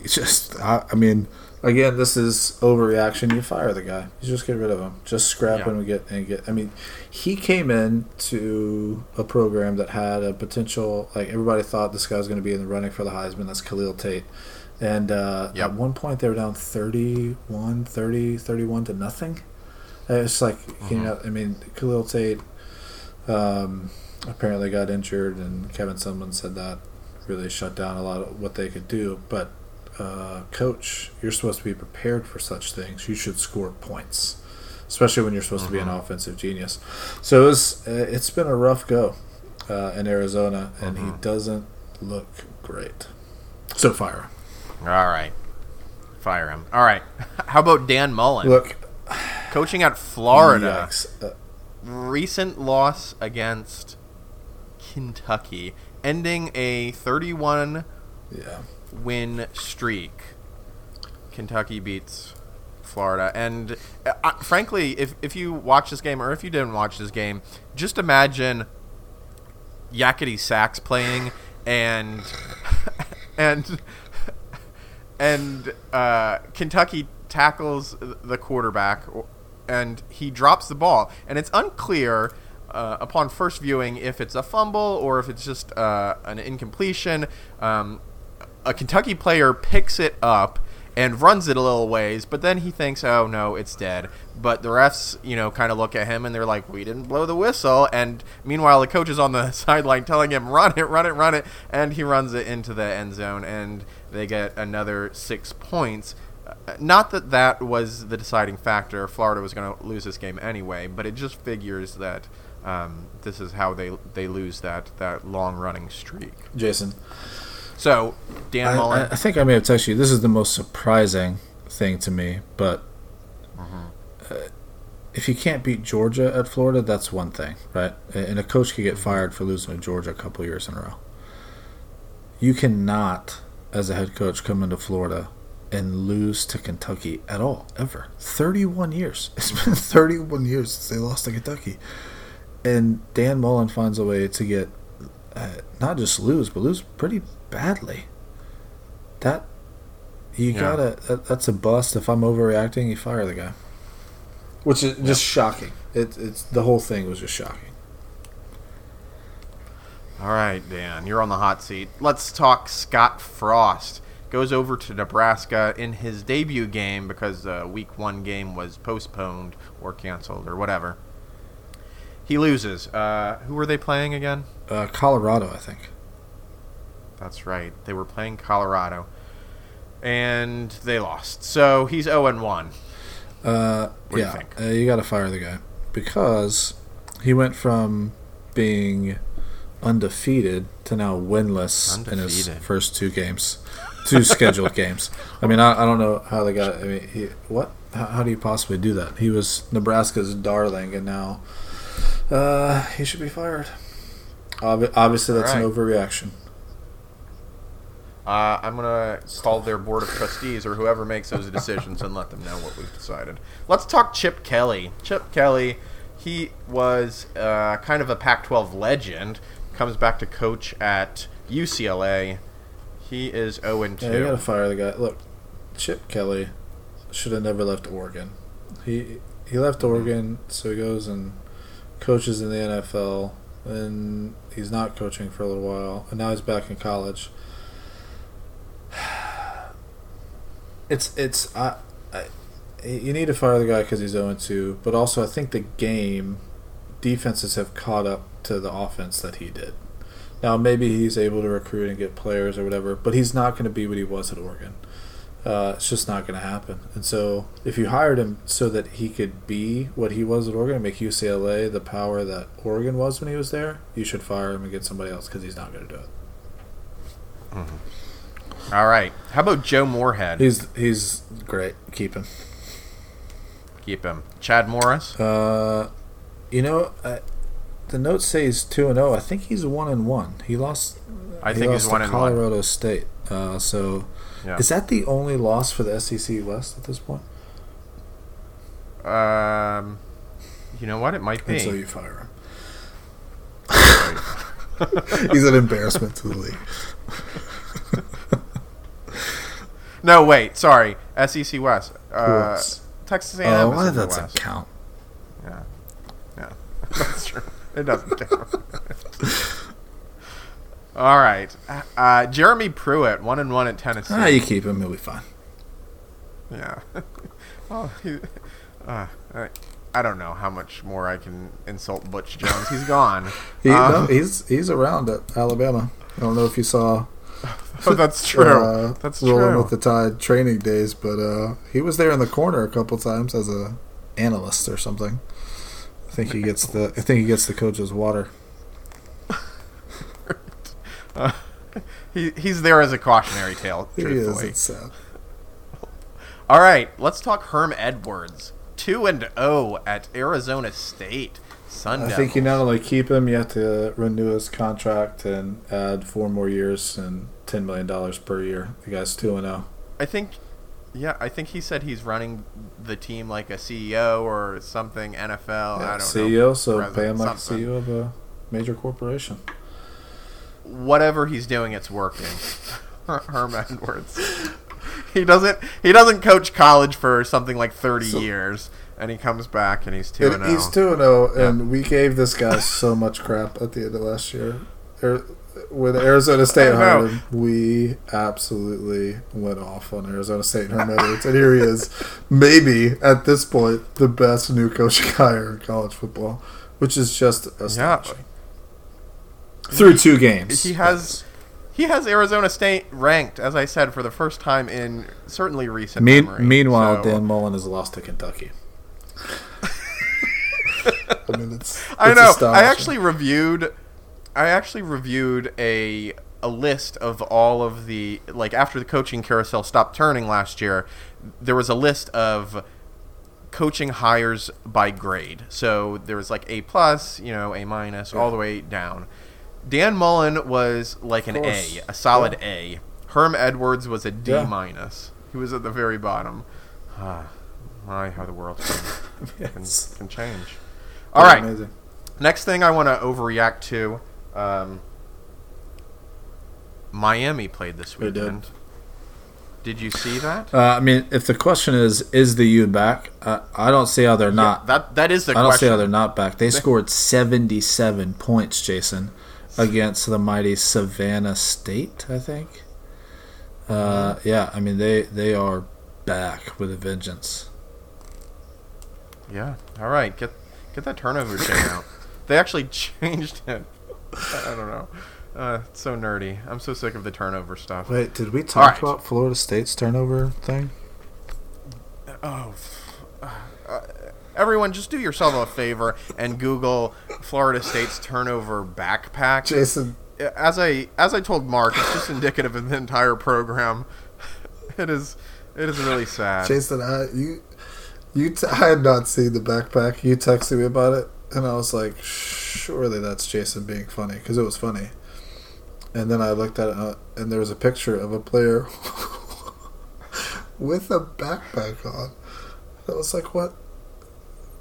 just I, I mean, again, this is overreaction. You fire the guy. You just get rid of him. Just scrap Yeah. him and get and get. I mean, he came in to a program that had a potential. Like everybody thought this guy was going to be in the running for the Heisman. That's Khalil Tate. And uh, Yep. at one point, they were down 31, 30, 31 to nothing. It's like, you know, I mean, Khalil Tate um, apparently got injured, and Kevin Sumlin said that really shut down a lot of what they could do. But, uh, coach, you're supposed to be prepared for such things. You should score points, especially when you're supposed to be an offensive genius. So it was, uh, it's been a rough go uh, in Arizona, and he doesn't look great. So fire him. All right. Fire him. All right. [laughs] How about Dan Mullen? Look, Coaching at Florida. Uh, Recent loss against Kentucky, ending a 31 yeah. win streak. Kentucky beats Florida, and uh, frankly, if if you watch this game or if you didn't watch this game, just imagine Yakety Sax playing and [laughs] and and uh, Kentucky tackles the quarterback and he drops the ball, and it's unclear. Uh, upon first viewing, if it's a fumble or if it's just uh, an incompletion, um, a Kentucky player picks it up and runs it a little ways, but then he thinks, "Oh no, it's dead." But the refs, you know, kind of look at him and they're like, "We didn't blow the whistle." And meanwhile, the coach is on the [laughs] sideline telling him, "Run it, run it, run it," and he runs it into the end zone, and they get another six points. Not that that was the deciding factor. Florida was going to lose this game anyway, but it just figures that um, this is how they they lose that that long running streak. Jason. So Dan I, Mullen. I- I think I may have texted you. This is the most surprising thing to me, but Mm-hmm. uh, if you can't beat Georgia at Florida, that's one thing, right? And a coach could Mm-hmm. get fired for losing to Georgia a couple years in a row. You cannot, as a head coach, come into Florida and lose to Kentucky at all, ever. 31 years. [laughs] It's been 31 years since they lost to Kentucky. And Dan Mullen finds a way to get uh, not just lose, but lose pretty badly. That you Yeah. gotta. That, that's a bust. If I'm overreacting, you fire the guy. Which is just shocking. It, it's the whole thing was just shocking. All right, Dan, you're on the hot seat. Let's talk Scott Frost. Goes over to Nebraska in his debut game because the week one game was postponed or canceled or whatever. He loses. Uh, who were they playing again? Uh, Colorado, I think. That's right. They were playing Colorado. And they lost. So he's 0 and 1. Uh, do you yeah? Uh, you got to fire the guy because he went from being undefeated to now winless in his first two games, two scheduled games. I mean, I, I don't know how they got. I mean, he, what? How, how do you possibly do that? He was Nebraska's darling, and now uh, he should be fired. Obvi- obviously, that's an overreaction. Uh, I'm going to call their board of trustees or whoever makes those decisions and let them know what we've decided. Let's talk Chip Kelly. Chip Kelly, he was uh, kind of a Pac 12 legend, comes back to coach at UCLA. He is 0 and 2. Yeah, you got to fire the guy. Look, Chip Kelly should have never left Oregon. He he left mm-hmm. Oregon, so he goes and coaches in the NFL, and he's not coaching for a little while, and now he's back in college. [sighs] It's it's I, I you need to fire the guy because he's 0 2, but also I think the game defenses have caught up to the offense that he did. Now maybe he's able to recruit and get players or whatever, but he's not going to be what he was at Oregon. Uh, it's just not going to happen. And so if you hired him so that he could be what he was at Oregon and make UCLA the power that Oregon was when he was there, you should fire him and get somebody else because he's not going to do it. All right. How about Joe Moorhead? He's he's great. Keep him. Keep him. Chad Morris? Uh, you know, uh, the notes say he's two and zero. I think he's one and one. He lost. I he think lost he's to 1 and 1. Colorado State. Uh, so Yeah. is that the only loss for the SEC West at this point? Um, you know what? It might be. Until you fire him. [laughs] [laughs] He's an embarrassment to the league. no, wait. Sorry. SEC West. Uh, Texas A&M Oh, why in the doesn't count? Yeah. Yeah. [laughs] That's true. It doesn't count. All right. Uh, Jeremy Pruitt, one and one at Tennessee. Ah, you keep him, he'll be fine. Yeah. [laughs] oh, he, uh, I, I don't know how much more I can insult Butch Jones. He's gone. [laughs] He, Um, no, he's he's around at Alabama. I don't know if you saw [laughs] oh, that's true. uh, that's rolling true. with the Tide training days, but uh, he was there in the corner a couple times as a analyst or something. I think he gets the I think he gets the coach's water. [laughs] Uh, he, he's there as a cautionary tale, He is. truthfully. It's sad. All right, let's talk Herm Edwards. 2 and 0 at Arizona State. Sun I think you not only keep him, you have to renew his contract and add four more years and ten million dollars per year. The guy's two and zero. I think yeah, I think he said he's running the team like a CEO or something NFL. I don't CEO, know. CEO, so pay him like something. CEO of a major corporation. Whatever he's doing, it's working. [laughs] Herm Edwards. He doesn't. He doesn't coach college for something like thirty So- years, and he comes back and he's oh. two and oh. he's two and zero, and we gave this guy so much crap at the end of last year. Ar- When Arizona State hired him, we absolutely went off on Arizona State and Herm Edwards, and here he is, maybe at this point the best new coaching [laughs] hire in college football, which is just Yeah, astonishing. Through two games, he has. He has Arizona State ranked, as I said, for the first time in certainly recent Mean, memory. meanwhile, So- Dan Mullen has lost to Kentucky. [laughs] I mean, it's. I know. I actually reviewed. I actually reviewed a a list of all of the like after the coaching carousel stopped turning last year. There was a list of coaching hires by grade. So there was like A plus, you know, A minus, all the way down. Dan Mullen was like an A, a solid A. Herm Edwards was a D Yeah. minus. He was at the very bottom. Ah, my, how the world can, [laughs] can, Yes. can change. All right. Amazing. Next thing I want to overreact to. Um, Miami played this They did. weekend. Did you see that? Uh, I mean, if the question is, is the U back? Uh, I don't see how they're not. Yeah, that that is the I don't see how they're not back. They scored 77 points, Jason, against the mighty Savannah State, I think. Uh, Mm-hmm. yeah, I mean, they, they are back with a vengeance. Yeah. All right. Get get that turnover chain out. They actually [laughs] changed it. I don't know. Uh, it's so nerdy. I'm so sick of the turnover stuff. Wait, did we talk right. about Florida State's turnover thing? Oh. f- Uh, everyone, just do yourself a favor and Google Florida State's turnover backpack. Jason, as I as I told Mark, it's just indicative of the entire program. [laughs] It is it is really sad. Jason, I, you, you, t- I had not seen the backpack. You texted me about it, and I was like, surely that's Jason being funny because it was funny. And then I looked at it, uh, and there was a picture of a player [laughs] with a backpack on. I was like, what?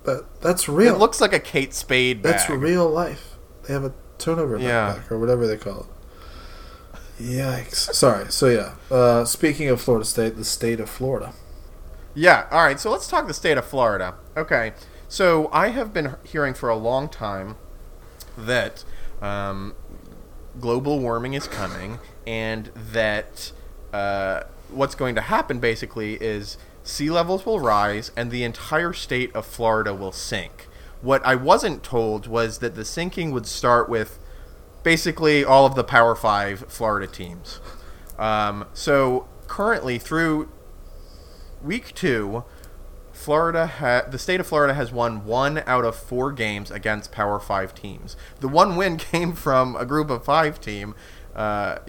That that's real. It looks like a Kate Spade bag. that's real life. They have a turnover Yeah. backpack or whatever they call it. Yikes! Sorry. So yeah. Uh, speaking of Florida State, the state of Florida. Yeah. All right. So let's talk the state of Florida. Okay. So I have been hearing for a long time that um, global warming is coming, and that uh, what's going to happen basically is sea levels will rise, and the entire state of Florida will sink. What I wasn't told was that the sinking would start with basically all of the Power Five Florida teams. Um, so currently, through week two, Florida, ha- the state of Florida has won one out of four games against Power Five teams. The one win [laughs] came from a Group of Five team, uh,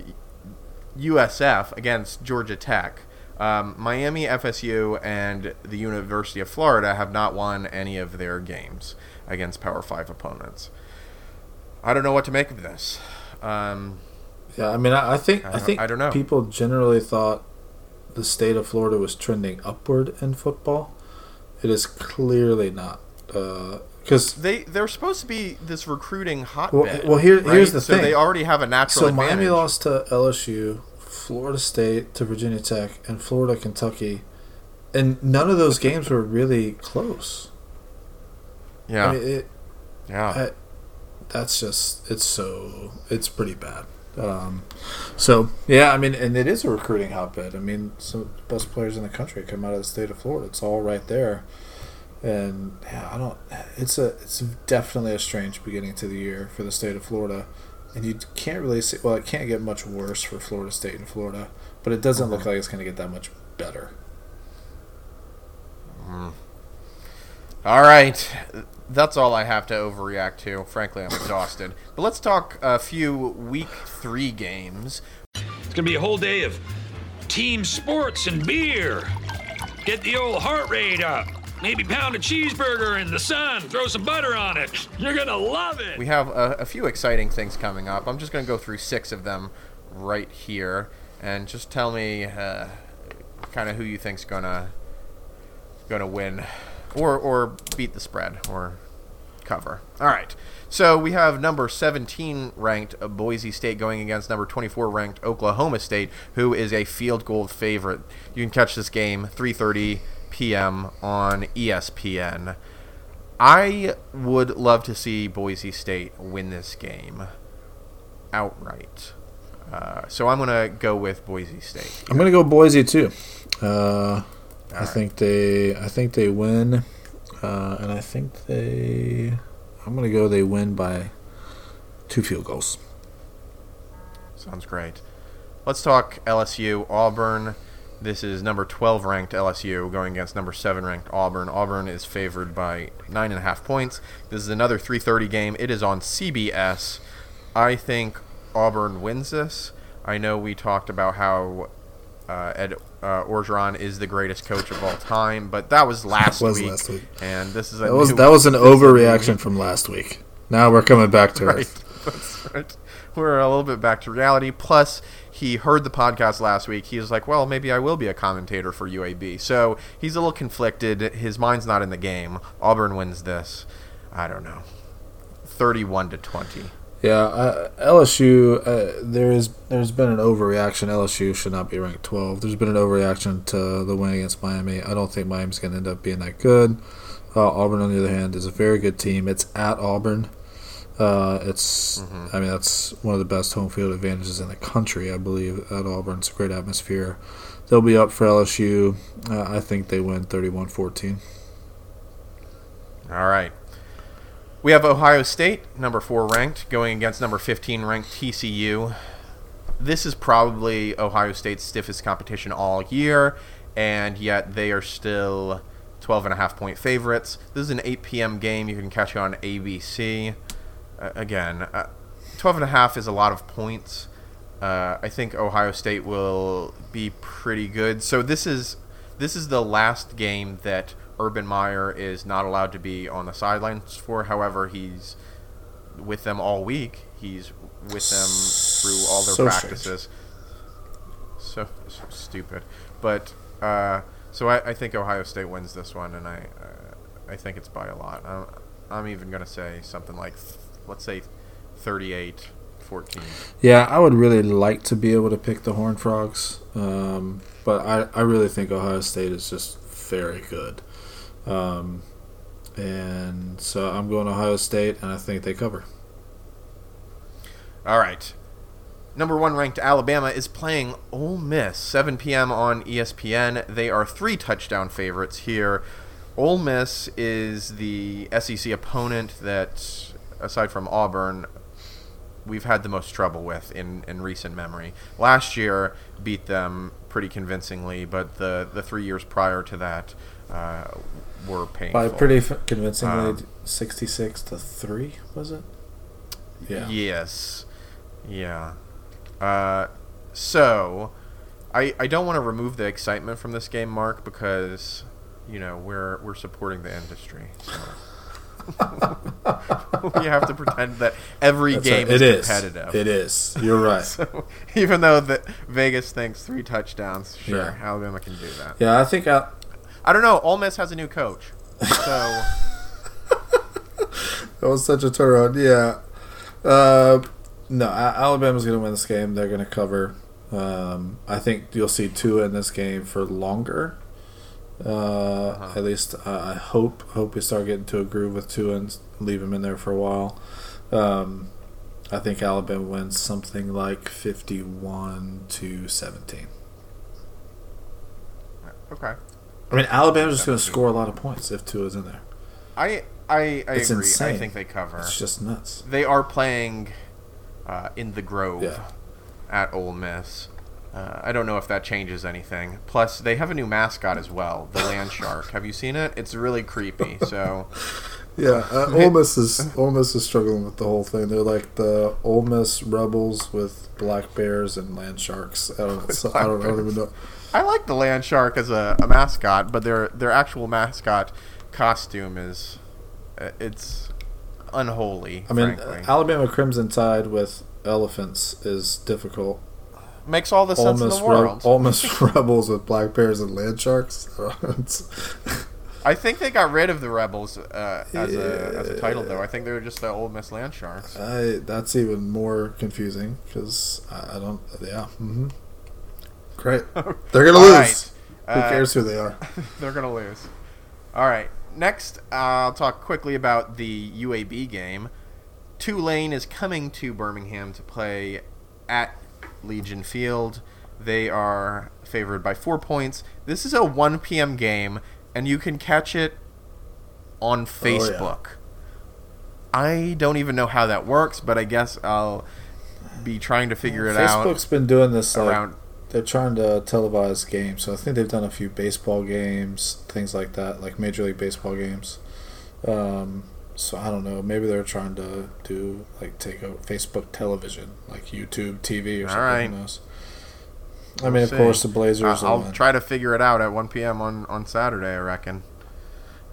USF against Georgia Tech. Um, Miami, FSU, and the University of Florida have not won any of their games against Power Five opponents. I don't know what to make of this. Um, Yeah, I mean, I, I think I I, think I don't know. people generally thought the state of Florida was trending upward in football, It is clearly not. Uh, because They they're supposed to be this recruiting well, hotbed. well here, right? here's the so thing. they already have a natural so advantage. Miami lost to LSU, Florida State to Virginia Tech, and Florida Kentucky, and none of those games were really close. Yeah, I mean, it, yeah. I, that's just it's so it's pretty bad. Um, so yeah, I mean, and it is a recruiting hotbed. I mean, some of the best players in the country come out of the state of Florida. It's all right there, and yeah, I don't. It's a it's definitely a strange beginning to the year for the state of Florida, and you can't really see. Well, it can't get much worse for Florida State and Florida, but it doesn't look like it's going to get that much better. All right. That's all I have to overreact to. Frankly, I'm exhausted. But let's talk a few week three games. It's gonna be a whole day of team sports and beer. Get the old heart rate up. Maybe pound a cheeseburger in the sun. Throw some butter on it. You're gonna love it. We have a, a few exciting things coming up. I'm just going to go through six of them right here, and just tell me uh, kind of who you think's gonna gonna win, or or beat the spread, or cover. All right. So we have number 17 ranked Boise State going against number 24 ranked Oklahoma State, who is a field goal favorite. You can catch this game 3:30 p.m. on ESPN. I would love to see Boise State win this game outright. Uh, so I'm going to go with Boise State. I'm gonna go Boise too. Uh, I right. think they. I think they win, uh, and I think they. I'm gonna go. They win by two field goals. Sounds great. Let's talk LSU Auburn. This is number 12 ranked LSU going against number 7 ranked Auburn. Auburn is favored by nine and a half points. This is another 3:30 game. It is on CBS. I think Auburn wins this. I know we talked about how uh, Ed uh, Orgeron is the greatest coach of all time, but that was last, was week, last week. and this is a That was that was an this is a new overreaction from last week. Now we're coming back to right. earth. [laughs] That's right. We're a little bit back to reality. Plus, he heard the podcast last week. He was like, "Well, maybe I will be a commentator for UAB." So he's a little conflicted. His mind's not in the game. Auburn wins this. I don't know, thirty-one to twenty. Yeah, uh, LSU. Uh, there is there's been an overreaction. LSU should not be ranked 12. There's been an overreaction to the win against Miami. I don't think Miami's going to end up being that good. Uh, Auburn, on the other hand, is a very good team. It's at Auburn. Uh, it's I mean that's one of the best home field advantages in the country. I believe at Auburn. It's a great atmosphere. They'll be up for LSU. Uh, I think they win 31-14. All right. We have Ohio State, number four ranked, going against number 15 ranked TCU. This is probably Ohio State's stiffest competition all year, and yet they are still 12 and a half point favorites. This is an 8 p.m. game. You can catch it on ABC. Uh, again, uh, 12 and a half is a lot of points. Uh, I think Ohio State will be pretty good. So this is this is the last game that Urban Meyer is not allowed to be on the sidelines for. However, he's with them all week. He's with them through all their So practices. So, so stupid, but uh, so I, I think Ohio State wins this one, and I uh, I think it's by a lot. I'm, I'm even gonna say something like, let's say, 38 14. Yeah, I would really like to be able to pick the Horned Frogs, um, but I, I really think Ohio State is just very good. Um, and so I'm going to Ohio State, and I think they cover. All right. Number one ranked Alabama is playing Ole Miss, 7 p.m. on ESPN. They are three touchdown favorites here. Ole Miss is the SEC opponent that, aside from Auburn, we've had the most trouble with in, in recent memory. Last year beat them pretty convincingly, but the, the three years prior to that uh, were painful. By pretty f- convincingly, Um, 66 to 3, was it? Yeah. Yes. Yeah. Uh, so, I I don't want to remove the excitement from this game, Mark, because you know we're we're supporting the industry. So. [laughs] we have to pretend that every That's game right. is It is. competitive. It is. You're [laughs] right. So, even though the Vegas thinks three touchdowns, sure, Yeah. Alabama can do that. yeah, I think Al- I don't know. Ole Miss has a new coach, so [laughs] That was such a turnaround. Yeah. Uh, no, Alabama's going to win this game. They're going to cover. Um, I think you'll see Tua in this game for longer. Uh, At least I I hope hope we start getting to a groove with Tua and leave him in there for a while. Um, I think Alabama wins something like fifty-one to seventeen. okay. I mean, Alabama's just going to score a lot of points if Tua's in there. I I, I It's agree. I think they cover. It's just nuts. They are playing uh, in the Grove Yeah. at Ole Miss. Uh, I don't know if that changes anything. Plus, they have a new mascot as well, the [laughs] land shark. Have you seen it? It's really creepy. So, [laughs] Yeah, uh, [laughs] Ole Miss is Ole Miss is struggling with the whole thing. They're like the Ole Miss Rebels with black bears and land sharks. I don't, so, I don't, I don't even know. I like the land shark as a, a mascot, but their their actual mascot costume is uh, it's unholy. I mean, frankly. Alabama Crimson Tide with elephants is difficult. makes all the Ole sense in Miss, the Re- Ole Miss [laughs] Rebels with black bears and land sharks. [laughs] I think they got rid of the rebels uh, as a as a title, though. I think they were just the Ole Miss Land Sharks. I, that's even more confusing because I, I don't. Yeah. Mm-hmm. Great. [laughs] They're gonna lose. right. Who Uh, cares who they are? [laughs] They're gonna lose. All right. Next, I'll talk quickly about the UAB game. Tulane is coming to Birmingham to play at Legion Field. They are favored by four points. This is a 1 p.m. game, and you can catch it on Facebook. I don't even know how that works, but I guess I'll be trying to figure it out Facebook's been doing this like, around. they're trying to televise games. So I think they've done a few baseball games, things like that, like Major League Baseball games. Um, so I don't know. Maybe they're trying to do like take over Facebook television, like YouTube TV or All something. right. Who knows? I mean, of see. course, the Blazers. Uh, I'll win. try to figure it out at 1 p.m. on, on Saturday, I reckon.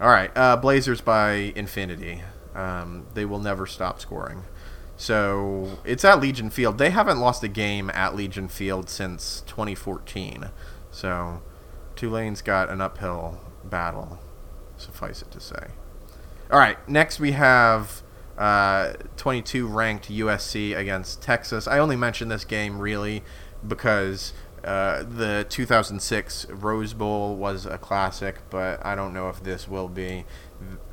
All right, uh, Blazers by infinity. Um, they will never stop scoring. So it's at Legion Field. They haven't lost a game at Legion Field since 2014. So Tulane's got an uphill battle, suffice it to say. All right, next we have uh, 22 ranked USC against Texas. I only mention this game really because uh, the 2006 Rose Bowl was a classic, but I don't know if this will be.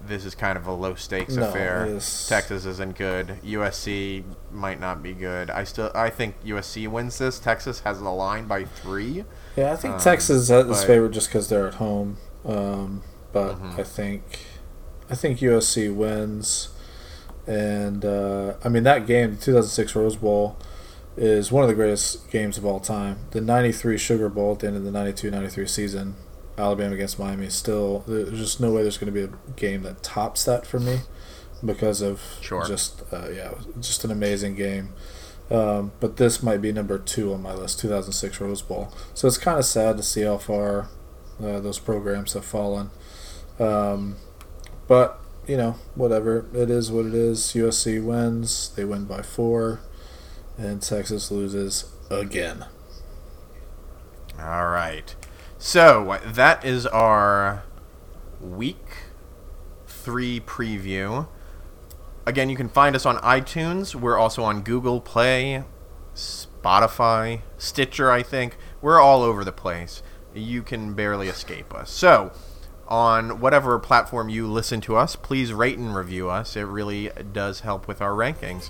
This is kind of a low stakes No, affair. is- Texas isn't good. USC might not be good. I still I think USC wins this. Texas has the line by three. Yeah, I think Um, Texas is but- favored just because they're at home. Um, but Mhm. I think I think USC wins, and uh, I mean that game, the 2006 Rose Bowl, is one of the greatest games of all time. The '93 Sugar Bowl at the end of the '92-'93 season, Alabama against Miami, still there's just no way there's going to be a game that tops that for me because of Sure. just uh, yeah, just an amazing game. Um, but this might be number two on my list, 2006 Rose Bowl. So it's kind of sad to see how far uh, those programs have fallen. Um, but you know, whatever it is, what it is. USC wins; they win by four, and Texas loses again. All right. So that is our week three preview. Again, you can find us on iTunes. We're also on Google Play, Spotify, Stitcher, I think. We're all over the place. You can barely escape us. So, on whatever platform you listen to us, please rate and review us. It really does help with our rankings.